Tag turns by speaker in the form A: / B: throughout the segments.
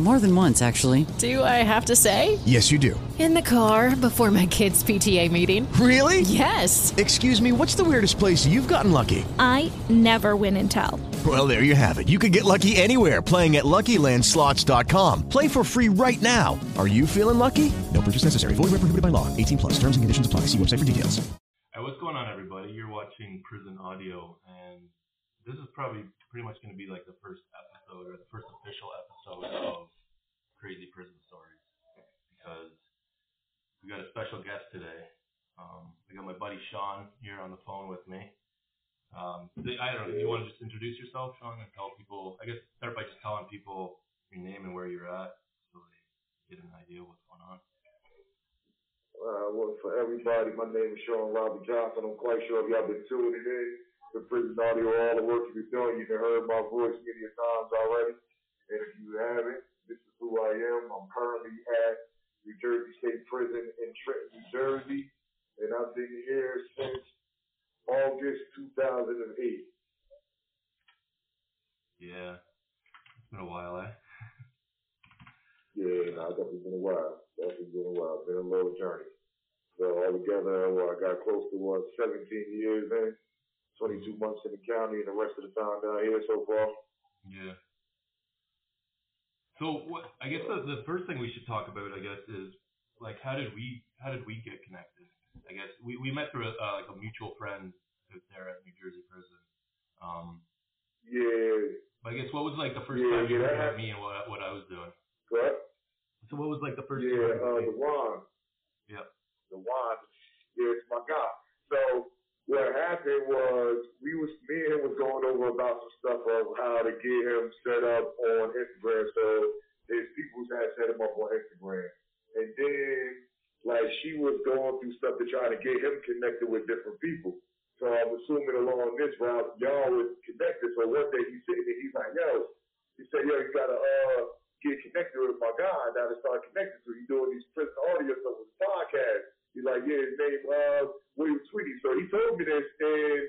A: More than once, actually.
B: Do I have to say?
C: Yes, you do.
B: In the car before my kids' PTA meeting.
C: Really?
B: Yes.
C: Excuse me, what's the weirdest place you've gotten lucky?
D: I never win and tell.
C: Well, there you have it. You can get lucky anywhere playing at LuckyLandSlots.com. Play for free right now. Are you feeling lucky? No purchase necessary. Void where prohibited by law. 18 plus. Terms and conditions apply. See website for details.
E: Hey, what's going on, everybody? You're watching Prison Audio, and this is probably pretty much going to be like the first episode or the first official episode of Crazy Prison Stories because we got a special guest today. Um, I got my buddy Sean here on the phone with me. Um, I don't know. Do you want to just introduce yourself, Sean, and tell people? I guess start by just telling people your name and where you're at, so they get an idea of what's going on.
F: Uh, well, for everybody, my name is Sean Robbie Johnson. I'm quite sure if y'all been tuning in to Prison Audio, all the work you've been doing, you've heard my voice many times already. And if you haven't, this is who I am. I'm currently at New Jersey State Prison in Trenton, New Jersey, and I've been here since August 2008.
E: Yeah, it's been a while, eh?
F: Yeah, no, it's been a while. Definitely been a while. Been a little journey. So altogether, well, I got close to what 17 years in, 22 months in the county, and the rest of the time down here so far.
E: Yeah. So what? I guess the, the first thing we should talk about, I guess, is like how did we how did we get connected? I guess we, we met through a, uh, like a mutual friend out there at New Jersey prison. Um,
F: yeah.
E: But I guess what was like the first
F: Yeah,
E: time you
F: yeah,
E: heard about me and what what I was doing?
F: Correct.
E: So what was like the first?
F: Yeah, uh, the wine.
E: Yep.
F: the wine. Yeah, it's my guy. So what happened was we was me and him was going over about some stuff of how to get him set up on Instagram. So his people had set him up on Instagram. And then like she was going through stuff to try to get him connected with different people. So I'm assuming along this route, y'all was connected. So one day he's sitting there, he's like, yo, he said, yo, you gotta uh get connected with my guy. I gotta start connecting. So he's doing these prison audio stuff with his podcast. He's like, yeah, his name uh William Tweedy. So he told me this and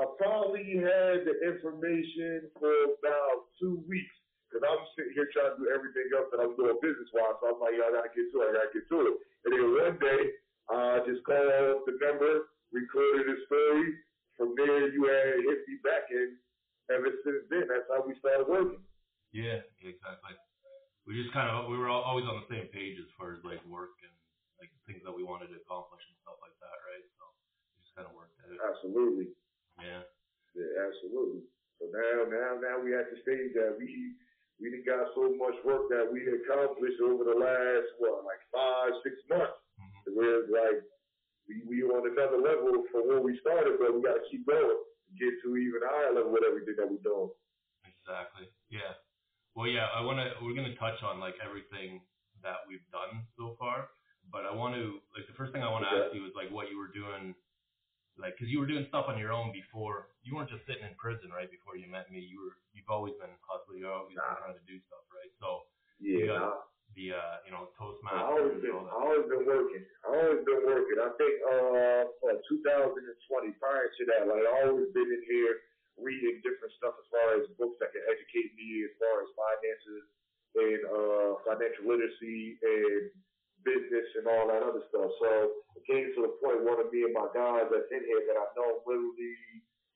F: I probably had the information for about two weeks. Cause I'm sitting here trying to do everything else that I'm doing business wise. So I'm like, yo, I gotta get to it, I gotta get to it. And then one day, I uh, just called the number, recorded the story. From there you had hit me back and ever since then that's how we started working.
E: Yeah, exactly. We just kind of we were all, always on the same page as far as like work and like things that we wanted to accomplish and stuff like that, right? So we just kind of worked at it.
F: Absolutely.
E: Yeah.
F: Yeah, absolutely. So now, now, now we at the stage that we we done got so much work that we accomplished over the last what, like five, six months.
E: Mm-hmm.
F: Where like we we on another level from where we started, but we got to keep going to get to even higher level with everything that we're doing.
E: Exactly. Yeah. Well, yeah. I want to. We're gonna touch on like everything that we've done so far, but I want to like the first thing I want to
F: Okay.
E: ask you is like what you were doing, like because you were doing stuff on your own before. You weren't just sitting in prison, right? Before you met me, you were you've always been hustling. You've always been trying to do stuff, right? So you
F: Yeah.
E: got the uh, you know Toastmasters.
F: I always been, I always been working. I always been working. I think uh, what, 2020. Prior to that, like I always been in here reading different stuff as far as books that can educate me as far as finances and uh, financial literacy and business and all that other stuff. So it came to the point one of me and my guys that's in here that I've known literally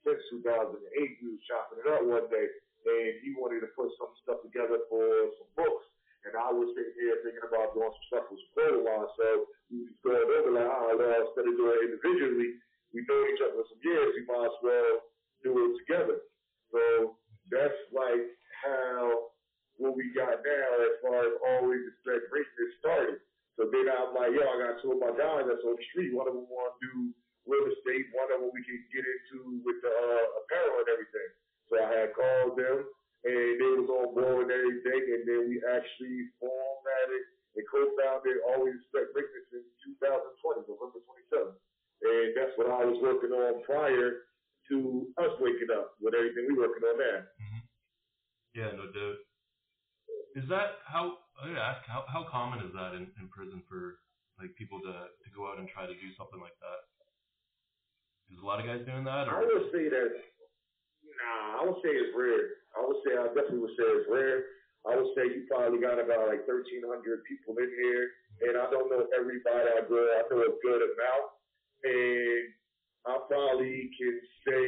F: since 2008. We was chopping it up one day, and he wanted to put some stuff together for some books. And I was sitting here thinking about doing some stuff with some lines. So we was going over like, ah, well, instead of doing it individually, we know each other for some years. We might as well do it together. So that's like how what we got now as far as always the strength business started. So then I'm like, yo, I got two of my guys that's on the street. One of them want to do real estate One of them we can get into with the uh, apparel and everything. So I had called them, and they was on board and everything, and then we actually formatted and co-founded Always Respect Greatness in 2020, November 27th. And that's what I was working on prior to us waking up with everything we working on now.
E: hmm Yeah, no doubt. Is that how? I ask how how common is that in, in prison for like people to to go out and try to do something like that? Is a lot of guys doing that?
F: I would say that, nah, I would say it's rare. I would say, I definitely would say it's rare. I would say you probably got about like 1,300 people in here, and I don't know everybody I go, I know a good amount, and I probably can say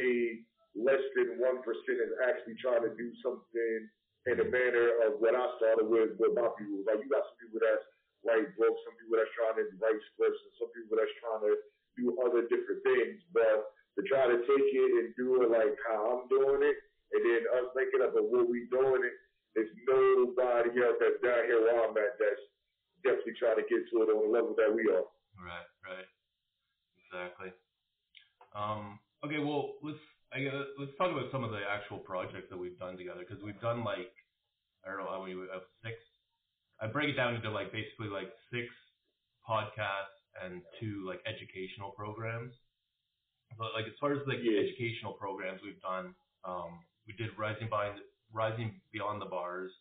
F: less than 1% is actually trying to do something in the manner of what I started with, with my people. Like, you got some people that's write books, some people that's trying to write scripts, and some people that's trying to do other different things. But to try to take it and do it like how I'm doing it, and then us thinking up of what we doing it, there's nobody else that's down here where I'm at that's definitely trying to get to it on the level that we are.
E: Right, right, exactly. Um, okay, well let's I guess, let's talk about some of the actual projects that we've done together because we've done like I don't know how many we have six. I break it down into like basically like six podcasts and two like educational programs. But like as far as like the
F: Yeah.
E: educational programs we've done, um, we did Rising Behind Rising Beyond the Bars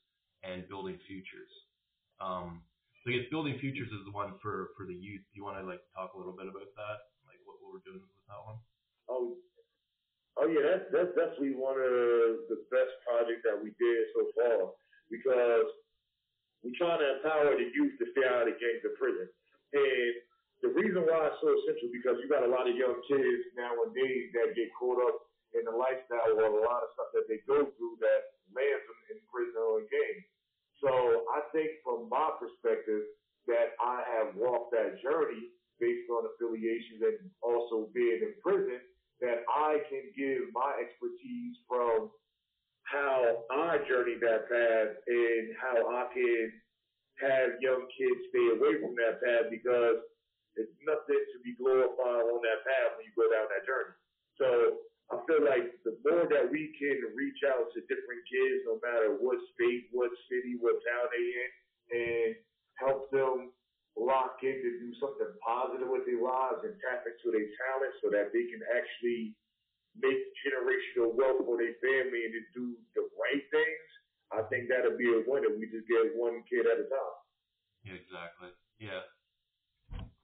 E: and Building Futures. Um, so I guess Building Futures is the one for for the youth. Do you want to like talk a little bit about that? Like what, what we're doing with that one?
F: Oh, that's definitely one of the best projects that we did so far because we try to empower the youth to stay out of gangs of prison. And the reason why it's so essential because you got a lot of young kids nowadays that get caught up in the lifestyle or a lot of stuff that they go through that lands them in prison or in gangs. So I think from my perspective that I have walked that journey based on affiliations and also being in prison that I can give my expertise from how I journeyed that path and how I can have young kids stay away from that path because it's nothing to be glorified on that path when you go down that journey. So I feel like the more that we can reach out to different kids, no matter what state, what city, what town they in, and help them lock in to do something positive with their lives and tap into their talents so that they can actually make generational wealth for their family and to do the right things, I think that'll be a winner. We just get one kid at a time.
E: Exactly. Yeah.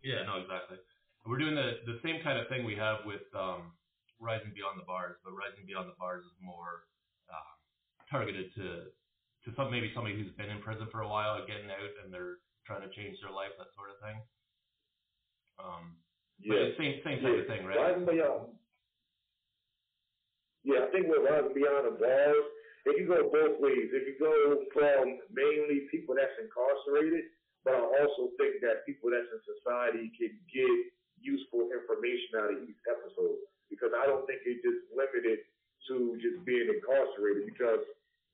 E: Yeah, no, exactly. We're doing the the same kind of thing we have with um, Rising Beyond the Bars, but Rising Beyond the Bars is more um, targeted to to some maybe somebody who's been in prison for a while getting out and they're trying to change their life, that sort of thing. Um,
F: Yeah.
E: same same type of thing, right?
F: Rising Beyond. Yeah, I think with Rising Beyond the Bars, it can go both ways. It can go from mainly people that's incarcerated, but I also think that people that's in society can get useful information out of each episode because I don't think it's just limited to just being incarcerated because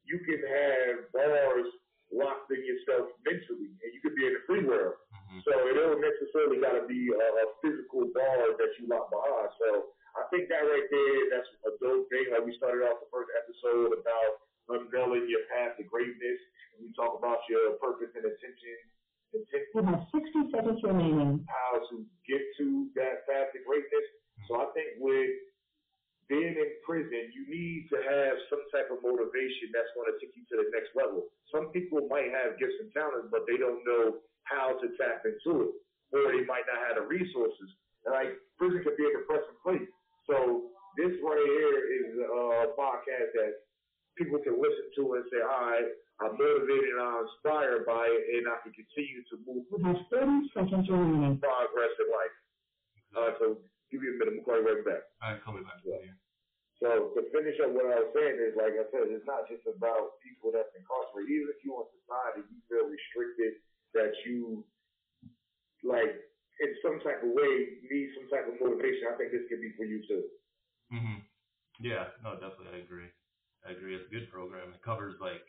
F: you can have bars locked in yourself mentally and you could be in the free world.
E: hmm
F: So it don't necessarily got to be a, a physical bar that you lock behind. So I think that right there, that's a dope thing. Like we started off the first episode about unveiling your path to greatness. We talk about your purpose and intention, intent,
G: You have 60 seconds remaining.
F: how to get to that path to greatness. So I think with being in prison, you need to have some type of motivation that's going to take you to the next level. Some people might have gifts and talents, but they don't know how to tap into it, or they might not have the resources. And like prison can be a depressing place. So this right here is a podcast that people can listen to and say, all right, I'm motivated and I'm inspired by it, and I can continue to move
G: You have 30 seconds remaining.
F: progress in life. Uh, so give me a minute, I'm calling right back.
E: All right, call me back. Yeah.
F: So to finish up what I was saying is, like I said, it's not just about people that's incarcerated. Even if you in society, you feel restricted, that you like in some type of way need some type of motivation. I think this could be for you too.
E: hmm Yeah, no, definitely, I agree. I agree. It's a good program. It covers like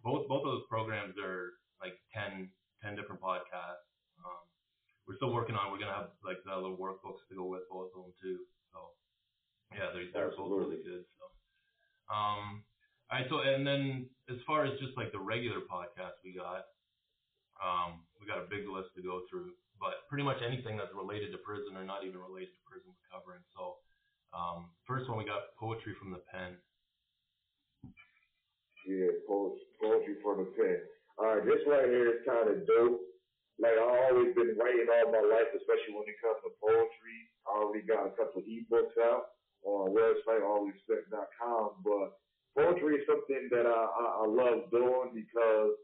E: both both of those programs are like 10, 10 different podcasts. We're still working on. We're gonna have like the little workbooks to go with both of them too. So yeah, they're they're both really good. So, um, all right. So, and then as far as just like the regular podcast we got, um, we got a big list to go through, but pretty much anything that's related to prison or not even related to prison we're covering. So, um, first one we got poetry from the pen.
F: Yeah, poetry, poetry from the pen. All right, this right here is kind of dope. Like I always been writing all my life, especially when it comes to poetry. I already got a couple of ebooks out on our website, allrespect.com. But poetry is something that I, I, I love doing because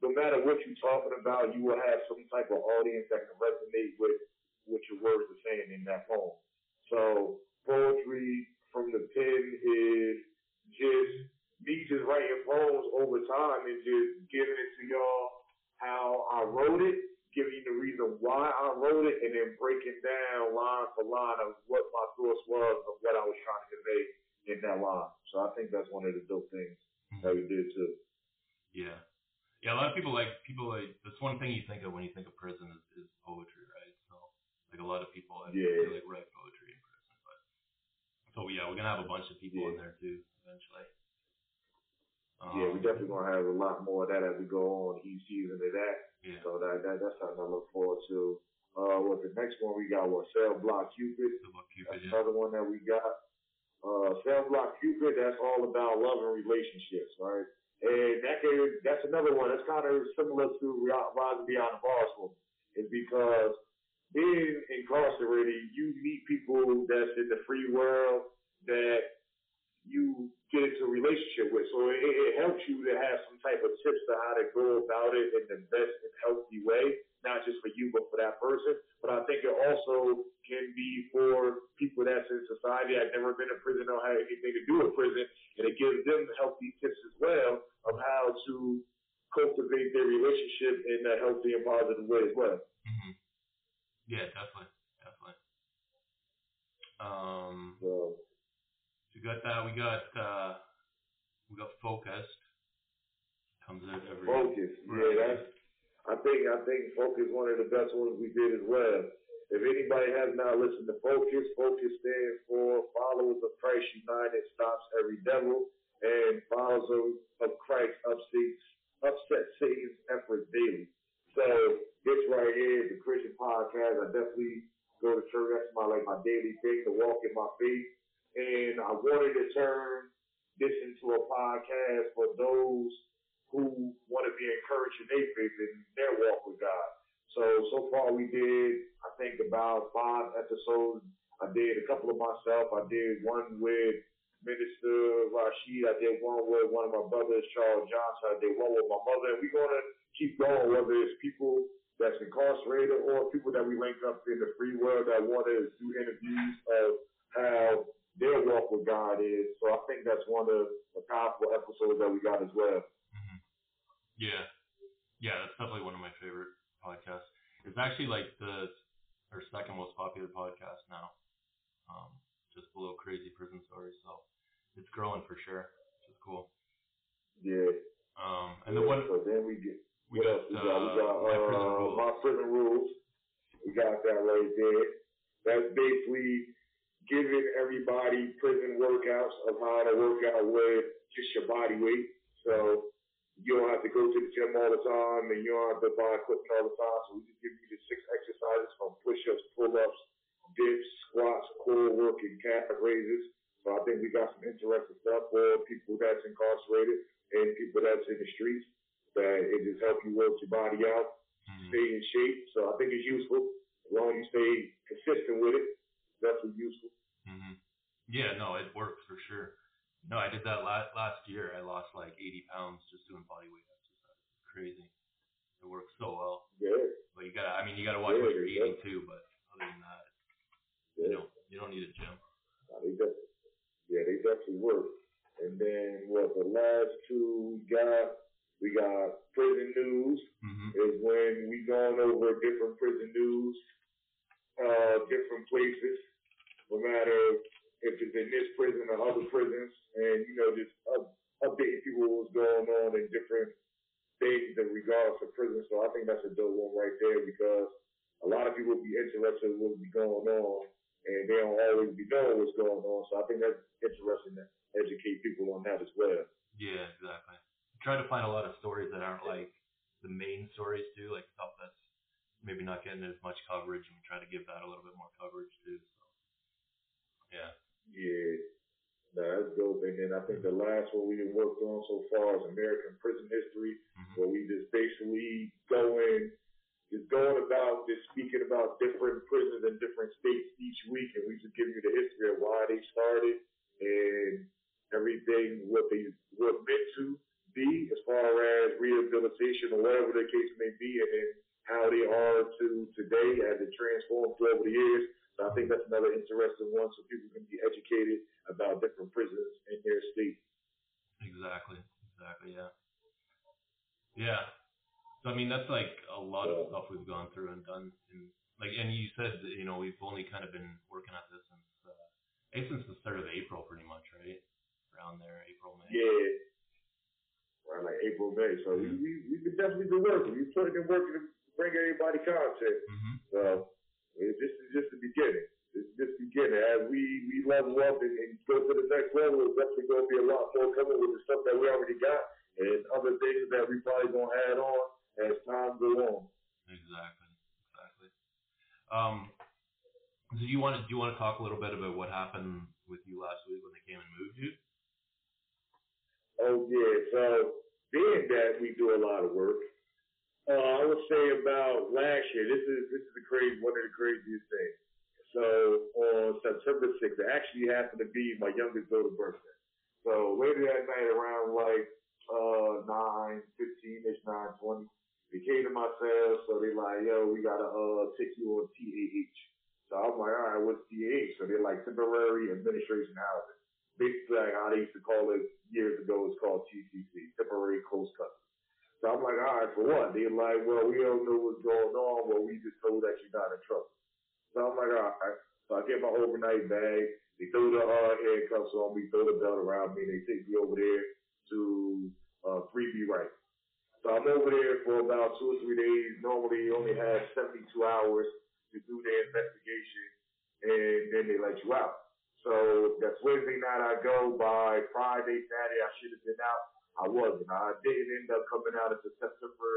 F: no matter what you're talking about, you will have some type of audience that can resonate with what your words are saying in that poem. So poetry from the pen is just me just writing poems over time and just giving it to y'all how I wrote it, giving you the reason why I wrote it, and then breaking down line for line of what my thoughts was of what I was trying to convey in that line. So I think that's one of the dope things hmm. that we did too.
E: Yeah. Yeah, a lot of people like people like that's one thing you think of when you think of prison is, is poetry, right? So like a lot of people I
F: Yeah.
E: feel like write poetry in prison, but so yeah, we're gonna have a bunch of people in there too eventually.
F: Yeah, we
E: Um,
F: definitely gonna have a lot more of that as we go on each season of that.
E: Yeah.
F: So that, that that's something I look forward to. Uh, what the next one we got was Cell Block Cupid. That's another one that we got. Uh, Cell Block Cupid. That's all about love and relationships, right? And that can, that's another one that's kind of similar to Ri- Rising Beyond the Bars me. Is because being incarcerated, you meet people that's in the free world that you get into a relationship with. So it, it helps you to have some type of tips to how to go about it in the best and healthy way, not just for you, but for that person. But I think it also can be for people that's in society that never been in prison or had anything to do with prison, and it gives them healthy tips as well of how to cultivate their relationship in a healthy and positive way as well.
E: hmm Yeah, definitely, definitely. Um,
F: So
E: we got that. We got uh, we got focused. Comes out every
F: Focus, yeah, that's. I think I think Focus one of the best ones we did as well. If anybody has not listened to Focus, Focus stands for Followers of Christ United Stops Every Devil, and Followers of Christ upsets upset Satan's efforts daily. So this right here is a Christian podcast. I definitely go to church. That's my like my daily thing to walk in my faith, and I wanted to turn this into a podcast for those who want to be encouraged in their faith and their walk with God. So, so far we did, I think about five episodes. I did a couple of myself. I did one with Minister Rashid. I did one with one of my brothers, Charles Johnson. I did one with my mother. And we're going to keep going, whether it's people that's incarcerated or people that we link up in the free world that want to do interviews of how their walk with God is. So I think that's one of the powerful episodes that we got as well.
E: Yeah, yeah, that's definitely one of my favorite podcasts. It's actually like the our second most popular podcast now, um, just below Crazy Prison Stories. So it's growing for sure, which is cool.
F: Yeah.
E: Um, and the one
F: So then we get.
E: we got,
F: we got?
E: uh,
F: we got
E: My Prison
F: uh,
E: Rules.
F: my prison rules. We got that right there. That's basically giving everybody prison workouts of how to work out with just your body weight. So you don't have to go to the gym all the time and you don't have to buy equipment all the time. So we just give you the six exercises from push-ups, pull-ups, dips, squats, core work, and calf raises. So I think we got some interesting stuff for people that's incarcerated and people that's in the streets that it just help you work your body out, mm-hmm. stay in shape. So I think it's useful as long as you stay consistent with it. Definitely useful.
E: hmm Yeah, no, it works for sure. No, I did that last last year. I lost like 80 pounds just doing body weight exercise. It's crazy. It works so well.
F: Yeah.
E: But you gotta, I mean, you gotta watch
F: Yeah,
E: what you're
F: yeah.
E: eating too. But other than that, you don't, you don't need a gym.
F: Nah, they definitely, yeah, they definitely work. And then what the last two we got, we got prison news
E: hmm
F: is when we going over different prison news, uh, different places, no matter if it's in this prison or other prisons, and you know just up, updating people what's going on in different things in regards to prison. So I think that's a dope one right there because a lot of people be interested in what's going on, and they don't always be knowing what's going on. So I think that's interesting to educate people on that as well.
E: Yeah, exactly. Try to find a lot of stories that aren't like the main stories too, like stuff that's maybe not getting as much coverage, and we try to give that a little bit more coverage too. So, yeah.
F: Yeah. No, that's dope. And then I think the last one we worked on so far is American prison history,
E: Mhm.
F: where we just basically go in, just going about, just speaking about different prisons in different states each week, and we just give you the history of why they started and everything, what they were meant to be as far as rehabilitation or whatever the case may be, and then how they are to today as it transformed over the years. So I think that's another interesting one, so people can be educated about different prisons in their state.
E: Exactly. Exactly. Yeah. Yeah. So I mean, that's like a lot of stuff we've gone through and done. And like, and you said, that, you know, we've only kind of been working at this since, uh, since the start of April, pretty much, right? Around there, April, May.
F: Yeah. Around like April, May. So we, we, we've definitely been working. We've put in working to bring everybody content.
E: Mm-hmm.
F: So it- this is just the beginning. This is just the beginning. As we, we level up and, and go to the next level, there's definitely going to be a lot more coming with the stuff that we already got and other things that we probably going to add on as time goes on.
E: Exactly. Exactly. Um, do you want to do you want to talk a little bit about what happened with you last week when they came and moved you?
F: Oh yeah, so being that we do a lot of work, uh, I would say about last year. This is this is the crazy one of the craziest things. So on September 6th, it actually happened to be my youngest daughter's birthday. So later that night, around like uh nine fifteen ish, nine twenty, they came to my cell. So they like, yo, we gotta uh take you on TAH. So I'm like, all right, what's TAH? So they're like temporary administration housing basically like how they used to call it years ago, it's called TCC, temporary close custody. So I'm like, all right, for what? They're like, well, we don't know what's going on, but we just told that you're not in trouble. So I'm like, all right. So I get my overnight bag. They throw the uh, handcuffs on me, throw the belt around me, and they take me over there to uh, 3B Right. So I'm over there for about two or three days. Normally, you only have 72 hours to do their investigation, and then they let you out. So that's Wednesday night I go. By Friday, Saturday, I should have been out. I wasn't. I didn't end up coming out until September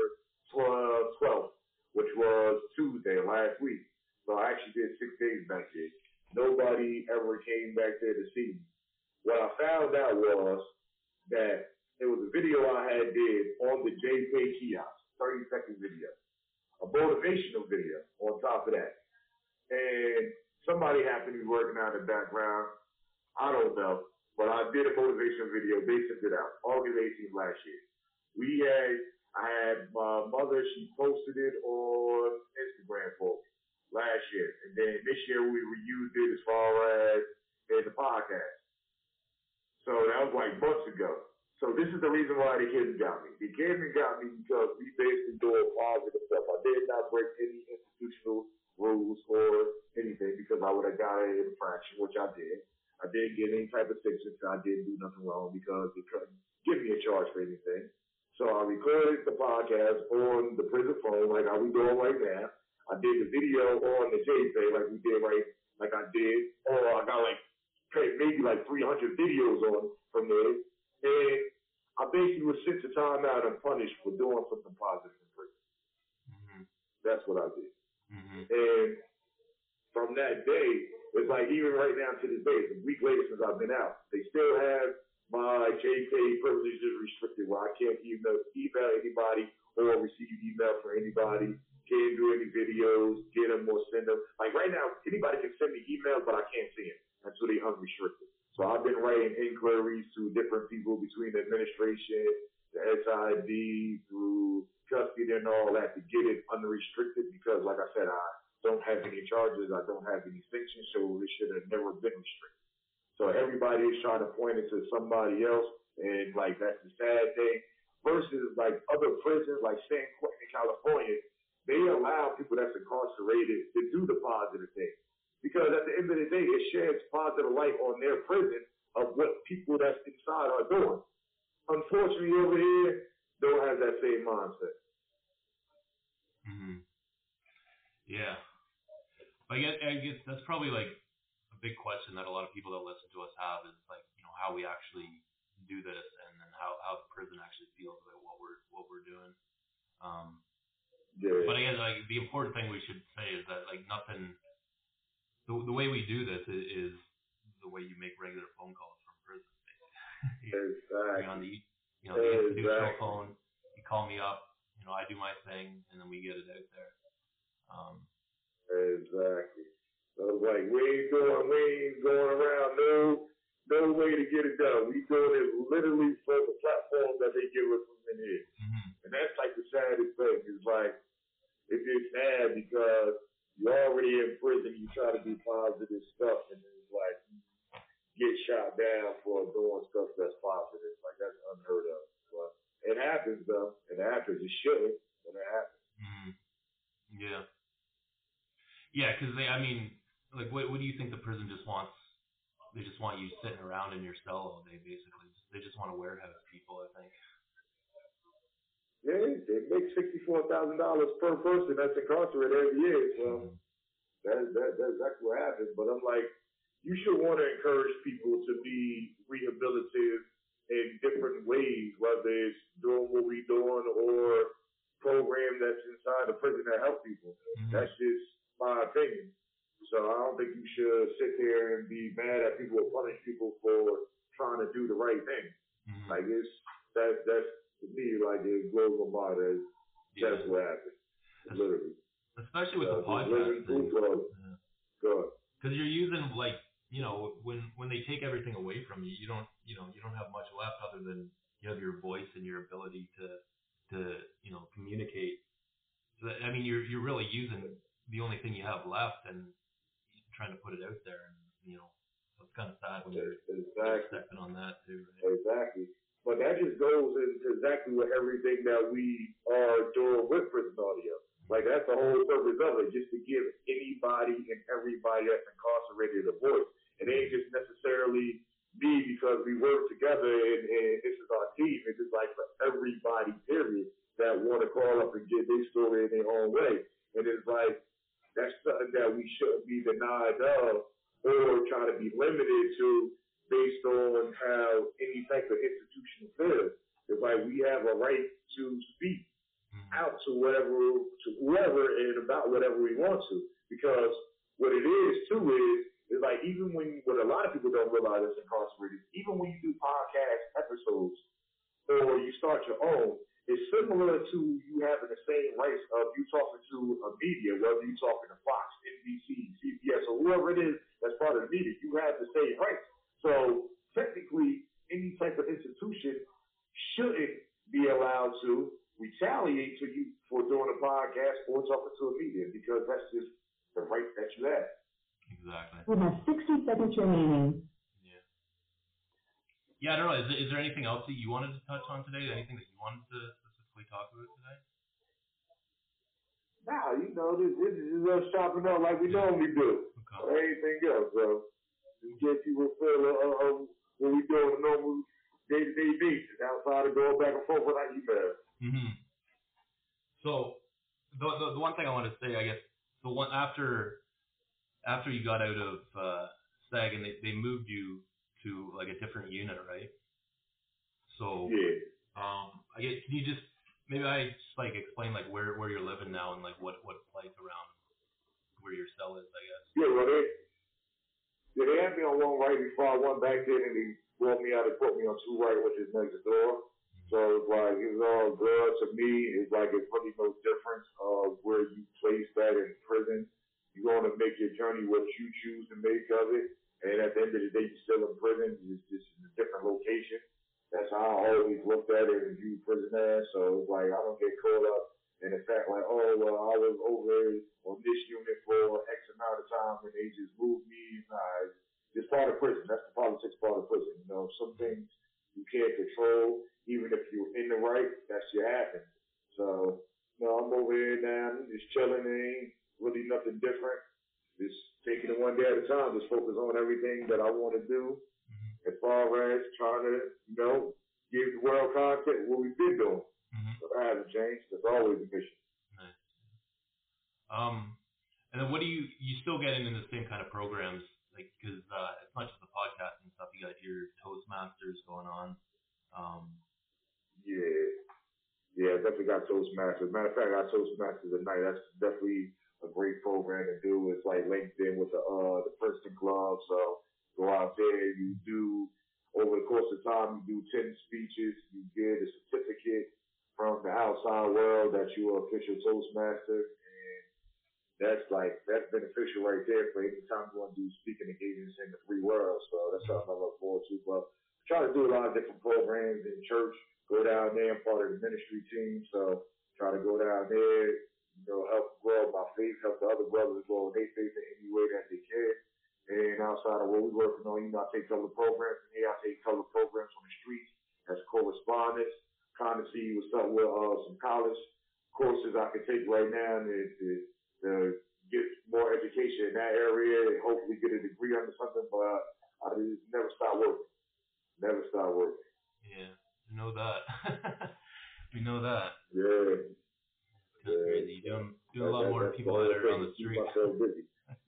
F: 12th, 12th, which was Tuesday last week. So I actually did six days back there. Nobody ever came back there to see me. What I found out was that there was a video I had did on the JPay kiosk, 30 second video, a motivational video on top of that. And somebody happened to be working out in the background. I don't know. But I did a motivational video. They sent it out August 18th last year. We had, I had my mother, she posted it on Instagram for me last year. And then this year we reused it as far as in the podcast. So that was like months ago. So this is the reason why the kids got me. The kids got me because we basically doing positive stuff. I did not break any institutional rules or anything because I would have got an infraction, which I did. I didn't get any type of sanction. I didn't do nothing wrong because they couldn't give me a charge for anything. So I recorded the podcast on the prison phone like how we doing right now. I did the video on the JPay like we did right, like I did. Or I got like maybe like 300 videos on from there. And I basically was sent to time out and punished for doing something positive in prison.
E: Mm-hmm.
F: That's what I did.
E: Mm-hmm.
F: And from that day, it's like even right now to this day, it's a week later since I've been out, they still have my JPay privileges restricted where I can't email, email anybody or receive email from anybody, can't do any videos, get them or send them. Like right now, anybody can send me emails, but I can't see them until they unrestricted. So I've been writing inquiries to different people between the administration, the SID, through custody and all that to get it unrestricted because, like I said, I don't have any charges, I don't have any sanctions, so it should have never been restricted. So everybody is trying to point it to somebody else, and like that's the sad thing. Versus like other prisons, like San Quentin in California, they allow people that's incarcerated to do the positive thing. Because at the end of the day, it sheds positive light on their prison of what people that's inside are doing. Unfortunately, over here, don't have that same mindset.
E: Mm-hmm. Yeah. I guess, I guess that's probably like a big question that a lot of people that listen to us have is like, you know, how we actually do this and then how, how the prison actually feels about what we're what we're doing. Um,
F: Yeah.
E: but again, like the important thing we should say is that like nothing. The, the way we do this is, is the way you make regular phone calls from prison. Basically. You're on
F: Exactly.
E: the you know the institutional
F: Exactly.
E: phone. You call me up. You know I do my thing and then we get it out there. Um,
F: Exactly. So it's like we ain't doing, we ain't going around no, no way to get it done. We doing it literally for the platform that they give us from in here.
E: mhm.
F: And that's like the saddest thing. It's like it gets sad because you're already in prison. You try to do positive stuff, and it's like get shot down for doing stuff that's positive. Like that's unheard of. But it happens though. It happens. It shouldn't, but it happens.
E: hmm Yeah. Yeah, because they, I mean, like, what, what do you think the prison just wants? They just want you sitting around in your cell all day, basically. They just want to warehouse people, I think.
F: Yeah, they make sixty-four thousand dollars per person that's incarcerated every year. So
E: Mhm.
F: that, that that's exactly what happens. But I'm like, you should want to encourage people to be rehabilitative in different ways, whether it's doing what we're doing or program that's inside the prison that help people.
E: Mhm.
F: That's just my opinion. So I don't think you should sit there and be mad at people or punish people for trying to do the right thing.
E: Mhm.
F: Like it's that that's to me like it blows my mind. That that's
E: Yeah.
F: what happened. Literally.
E: Especially with
F: Uh,
E: the podcast
F: living
E: thing.
F: proof of
E: Yeah. Because you're using like you know when when they take everything away from you, you don't you know you don't have much left other than you have your voice and your ability to to you know communicate. So that, I mean you're you're really using the only thing you have left and trying to put it out there and you know so it's kind of sad when you're,
F: Exactly.
E: stepping on that too. Right?
F: Exactly. But that just goes into exactly what everything that we are doing with prison audio. Like that's the whole purpose of it, just to give anybody and everybody that's incarcerated a voice. And it ain't just necessarily me because we work together and, and this is our team. It's just like for everybody, period, that want to call up and get their story in their own way. And it's like that's something that we shouldn't be denied of or try to be limited to based on how any type of institution feels. It's like we have a right to speak
E: Mhm.
F: out to whatever to whoever and about whatever we want to. Because what it is too is is like even when what a lot of people don't realize is incarcerated, even when you do podcast episodes or you start your own, it's similar to you having the same rights of you talking to a media, whether you're talking to Fox, NBC, CBS, or whoever it is that's part of the media, you have the same rights. So technically, any type of institution shouldn't be allowed to retaliate to you for doing a podcast or talking to a media because that's just the right that you have.
E: Exactly.
G: You have 60 seconds remaining.
E: Yeah. I don't know. Is, there- is there anything else that you wanted to touch on today? Anything that you wanted to specifically talk about today?
F: Nah, you know, this, this is us chopping up like we normally do.
E: Okay.
F: Or anything else, so just get people a feel of, of, of what we do on a normal day-to-day basis outside of going back and forth with our emails.
E: hmm So the, the the one thing I want to say, I guess, the one after after you got out of uh, SAG and they, they moved you to like a different unit, right? So
F: Yeah.
E: um, I guess can you just maybe I just like explain like where where you're living now and like what what like around where your cell is, I guess.
F: Yeah, well, they, yeah, they had me on one right before I went back there, and they brought me out and put me on two right, which is next door. So it's like, it's all good to me. It's like, it's really no difference of where you place that in prison. You're going to make your journey what you choose to make of it. And at the end of the day, you're still in prison. It's just in a different location. That's how I always looked at it and viewed prison as. So it's like, I don't get caught up in the fact like, oh, well, I was over on this unit for X amount of time and they just moved me. Nah, it's part of prison. That's the politics part of prison. You know, some things you can't control. Even if you're in the right, that's your happen. So, you know, I'm over here now, I'm just chilling. Ain't really nothing different. Just taking it one day at a time. Just focus on everything that I want to do
E: Mm-hmm.
F: as far as trying to, you know, give the world content what we've been doing.
E: Mm-hmm.
F: So that hasn't changed. That's always a mission.
E: Nice. Um, and then what do you you still getting in the same kind of programs like because uh, it's not just the podcast and stuff. You got your Toastmasters going on. Um,
F: Yeah. Yeah, definitely got Toastmasters. Matter of fact, I got Toastmasters tonight. That's definitely great program to do. It's like linked in with the uh the Princeton Club. So go out there, you do over the course of time, you do ten speeches, you get a certificate from the outside world that you're official Toastmaster and that's like that's beneficial right there for any time you want to do speaking engagements in the three worlds. So that's something I look forward to. But try to do a lot of different programs in church. Go down there, I'm part of the ministry team, so try to go down there, you know, help grow my faith, help the other brothers grow their faith in any way that they can. And outside of what we're working on, you know, I take color programs in here, I take color programs on the streets as correspondence, kind of see what's up with uh, some college courses I can take right now to, to, to get more education in that area and hopefully get a degree under something, but I just never stop working. Never stop working.
E: yeah, know that. we know that.
F: Yeah.
E: That's crazy. You doing doing a lot more people that are on the
F: Keep
E: street.
F: myself busy.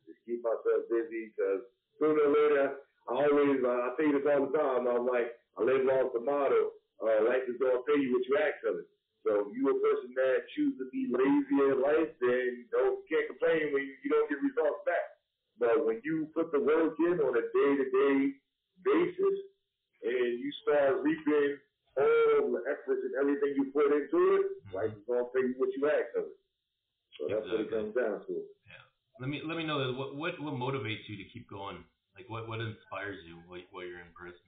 F: Just keep myself busy because sooner or later, I always, uh, I say this all the time. I'm like, I live off the motto, uh, life is going to pay you what you ask of it. So if you a person that choose to be lazy in life, then don't, you can't complain when you, you don't get results back. But when you put the work in on a day-to-day basis and you start reaping all the efforts and everything you put into it, life is going to pay you what you ask of it. So that's what it comes down to.
E: Let me let me know that what what what motivates you to keep going. Like what what inspires you while, while you're in prison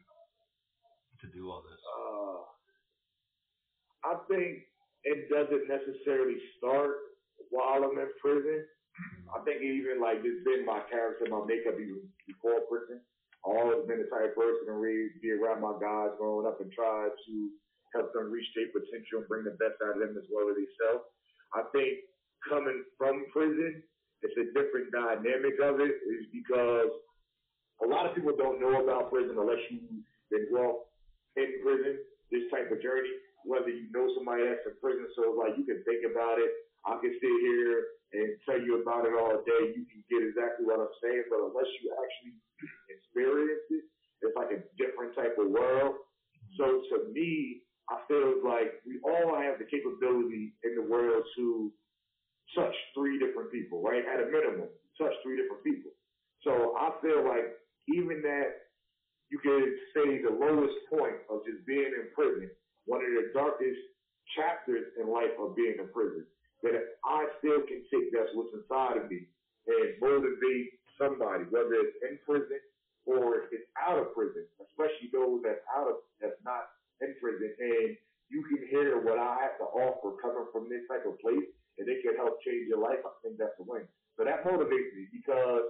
E: to do all this.
F: Uh, I think it doesn't necessarily start while I'm in prison. I think even like it's been my character, my makeup even before prison. I've always been the type of person to really be around my guys growing up and try to help them reach their potential and bring the best out of them as well as themselves. I think coming from prison, it's a different dynamic of it is because a lot of people don't know about prison unless you've been well in prison, this type of journey, whether you know somebody that's in prison, so like you can think about it. I can sit here and tell you about it all day. You can get exactly what I'm saying, but unless you actually experience it, it's like a different type of world. So to me, I feel like we all have the capability in the world to touch three different people, right? At a minimum, touch three different people. So I feel like even that you could say the lowest point of just being in prison, one of the darkest chapters in life of being in prison, that I still can take that's what's inside of me and motivate somebody, whether it's in prison or it's out of prison, especially those that's out of that's not in prison, and you can hear what I have to offer coming from this type of place, and it can help change your life. I think that's a win. So that motivates me because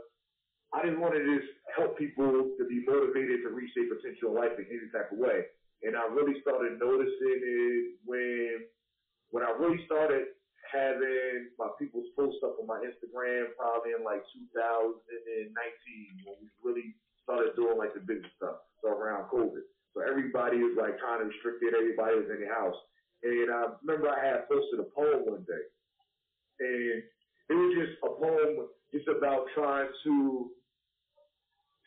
F: I just wanted to just help people to be motivated to reach their potential life in any type of way. And I really started noticing it when when I really started having my people's post up on my Instagram probably in like 2019 when we really started doing like the business stuff. So around COVID. So everybody was like kind of restricted. Everybody was in their house. And I remember I had posted a poem one day. And it was just a poem just about trying to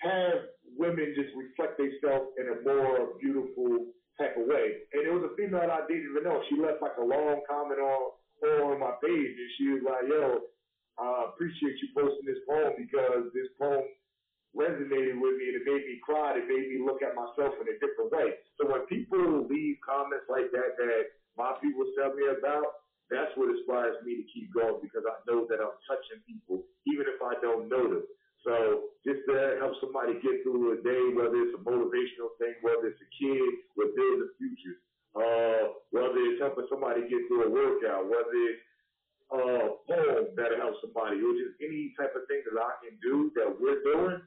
F: have women just reflect themselves in a more beautiful type of way. And it was a female I didn't even know. She left like a long comment on on my page and she was like, yo, I appreciate you posting this poem because this poem resonated with me and it made me cry. It made me look at myself in a different way. So when people leave comments like that that my people tell me about, that's what inspires me to keep going because I know that I'm touching people even if I don't know them. So just to help somebody get through a day, whether it's a motivational thing, whether it's a kid with building futures, uh, whether it's helping somebody get through a workout, whether it's uh, poem that'll help somebody, or just any type of thing that I can do that we're doing,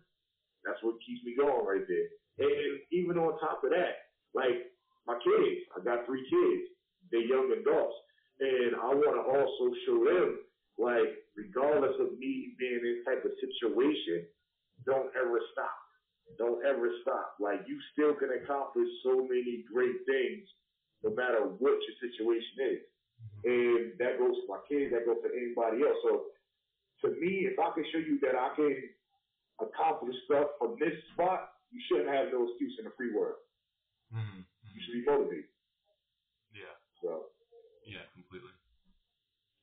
F: that's what keeps me going right there. And even on top of that, like my kids, I got three kids, they're young adults, and I want to also show them, like, regardless of me being in type of situation, don't ever stop. Don't ever stop. Like, you still can accomplish so many great things no matter what your situation is. And that goes for my kids, that goes for anybody else. So to me, if I can show you that I can accomplish stuff from this spot, you shouldn't have no excuse in the free world.
E: hmm
F: You should be motivated.
E: Yeah.
F: So.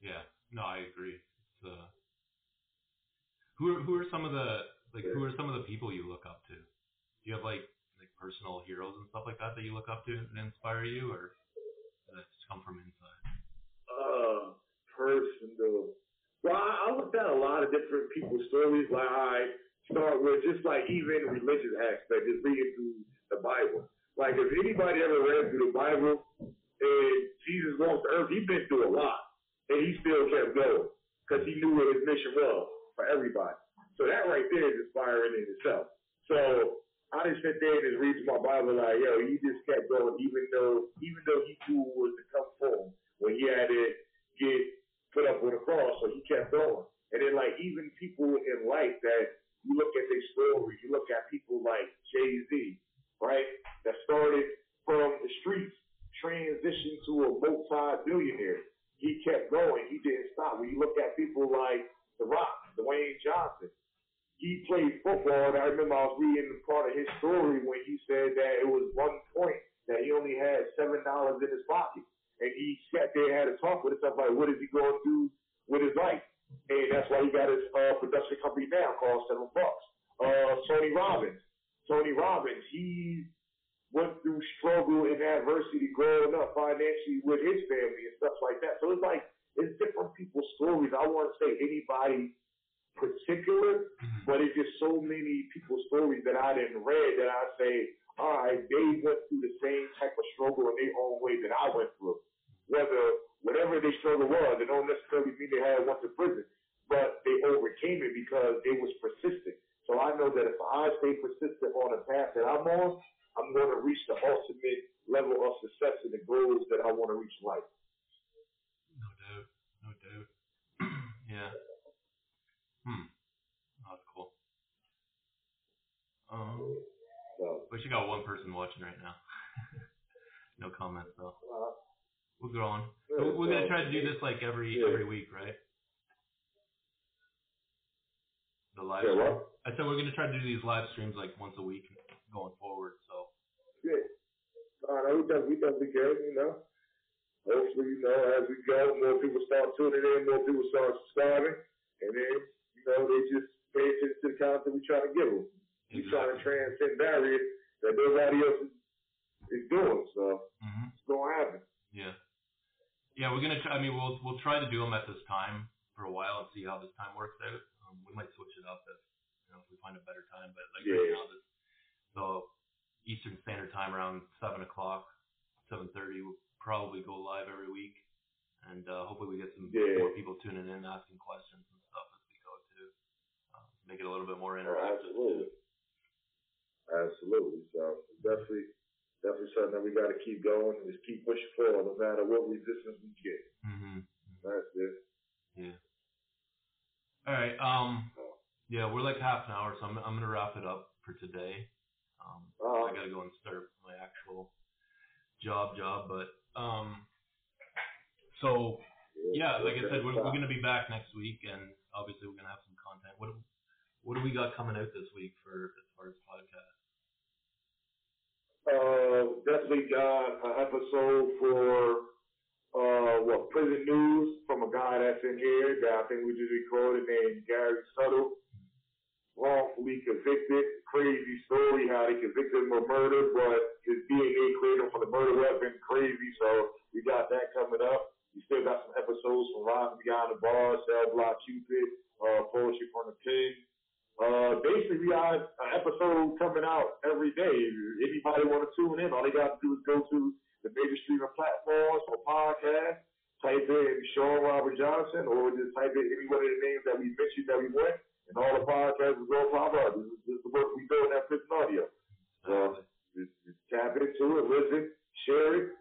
E: Yeah. No, I agree. It's uh who are who are some of the like who are some of the people you look up to? Do you have like like personal heroes and stuff like that that you look up to and inspire you or does that just come from inside?
F: uh personal. Well, I, I looked at a lot of different people's stories. Like I start with just like even religious aspect, just reading through the Bible. Like if anybody ever read through the Bible and Jesus walked the earth, he's been through a lot, and he still kept going because he knew what his mission was for everybody. So that right there is inspiring in itself. So I just sit there and just read my Bible like, yo, he just kept going even though even though he knew what was to come for when he had to get put up on the cross, so he kept going. And then like even people in life that you look at their story, you look at people like Jay Z, right? That started from the streets, transitioned to a multi-billionaire. He kept going. He didn't stop. When you look at people like The Rock, Dwayne Johnson, he played football. And I remember I was reading part of his story when he said that it was one point that he only had seven dollars in his pocket, and he sat there and had a talk with himself like, what is he going to do with his life? And that's why he got his uh, production company now called Seven Bucks. Uh, Tony Robbins. Tony Robbins, he went through struggle and adversity growing up financially with his family and stuff like that. So it's like it's different people's stories. I want to say anybody particular, mm-hmm. but it's just so many people's stories that I didn't read that I say, all right, they went through the same type of struggle in their own way that I went through. Whether whatever their struggle was, it don't necessarily mean they had went to prison, but they overcame it because they was persistent. So I know that if I stay persistent on the path that I'm on, I'm going to reach the ultimate level of success and the goals that I want to reach in life.
E: No doubt. No doubt. yeah. Hmm. That's cool. Um,
F: So,
E: we should got one person watching right now. no comments though.
F: uh,
E: We're growing.
F: Yeah,
E: We're, we're gonna try to do this like every
F: Yeah.
E: every week, right? The live.
F: yeah, what?
E: I said we're gonna try to do these live streams like once a week going forward. So
F: Yeah. Uh, no, we definitely, we definitely can, you know. Hopefully, you know, as we go, more people start tuning in, more people start subscribing, and then, you know, they just pay attention to the content we try to give them. We try to transcend barriers that nobody else is, is doing, so
E: mm-hmm.
F: it's going to happen.
E: yeah, yeah. We're gonna. Try, I mean, we'll we'll try to do them at this time for a while and see how this time works out. Um, we might switch it up if you know if we find a better time. But like right
F: Yeah.
E: now, this so Eastern Standard Time around seven o'clock, seven thirty. We'll probably go live every week, and uh, hopefully we get some
F: Yeah.
E: more people tuning in, asking questions and stuff as we go too. Um, make it a little bit more
F: Oh,
E: interactive.
F: absolutely.
E: too.
F: Absolutely. So definitely, definitely something that we got to keep going and just keep pushing forward no matter what resistance we get.
E: Mm-hmm.
F: That's it.
E: Yeah. All right. Um. Yeah, we're like half an hour, so I'm I'm gonna wrap it up for today. Um.
F: Uh,
E: I gotta go and start my actual job job, but um. So yeah, like I said, we're, we're gonna be back next week, and obviously we're gonna have some content. What do- what do we got coming out this week for as far as podcast?
F: Uh, definitely got an episode for uh, what prison news from a guy that's in here that I think we just recorded named Gary Suttle. Wrongfully convicted, crazy story how they convicted him of murder, but his DNA cleared him for the murder weapon, crazy. So we got that coming up. We still got some episodes from Ron Beyond the Bar, Cell Block Cupid, uh, Poetry from the King. Uh, basically, we got an episode coming out every day. Anybody want to tune in, all they got to do is go to the major streaming platforms for podcasts, type in Sean Robert Johnson, or just type in any one of the names that we mentioned that we went, and all the podcasts will go pop up. This is, is the work we do in that prison audio. So just, just tap into it, listen, share it,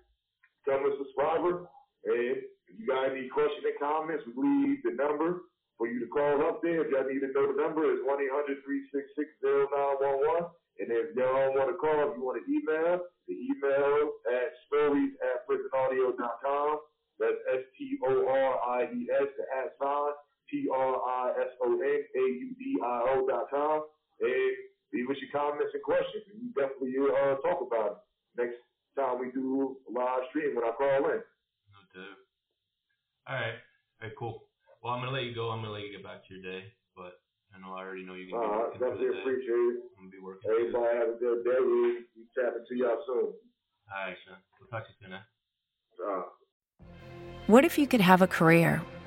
F: become a subscriber, and if you got any questions and comments, we leave the number for you to call up there. If y'all need to know the number, it's 1-800-366-0911. And if y'all don't want to call, if you want to email, the email at stories at prisonaudio.com. That's S-T-O-R-I-E-S, the at sign, P-R-I-S-O-N-A-U-D-I-O dot com. And leave us your comments and questions. And we definitely uh, talk about it next time we do a live stream when I call in.
E: No doubt. All right. All right, cool. Well, I'm gonna let you go. I'm gonna let you get back to your day, but I know I already know you're gonna be
F: Uh,
E: working through
F: definitely
E: day.
F: appreciate it.
E: I'm gonna be working.
F: Everybody have a good day. We, we tap into y'all soon.
E: All right, Sean. We'll talk to you soon. Eh?
F: Uh,
H: What if you could have a career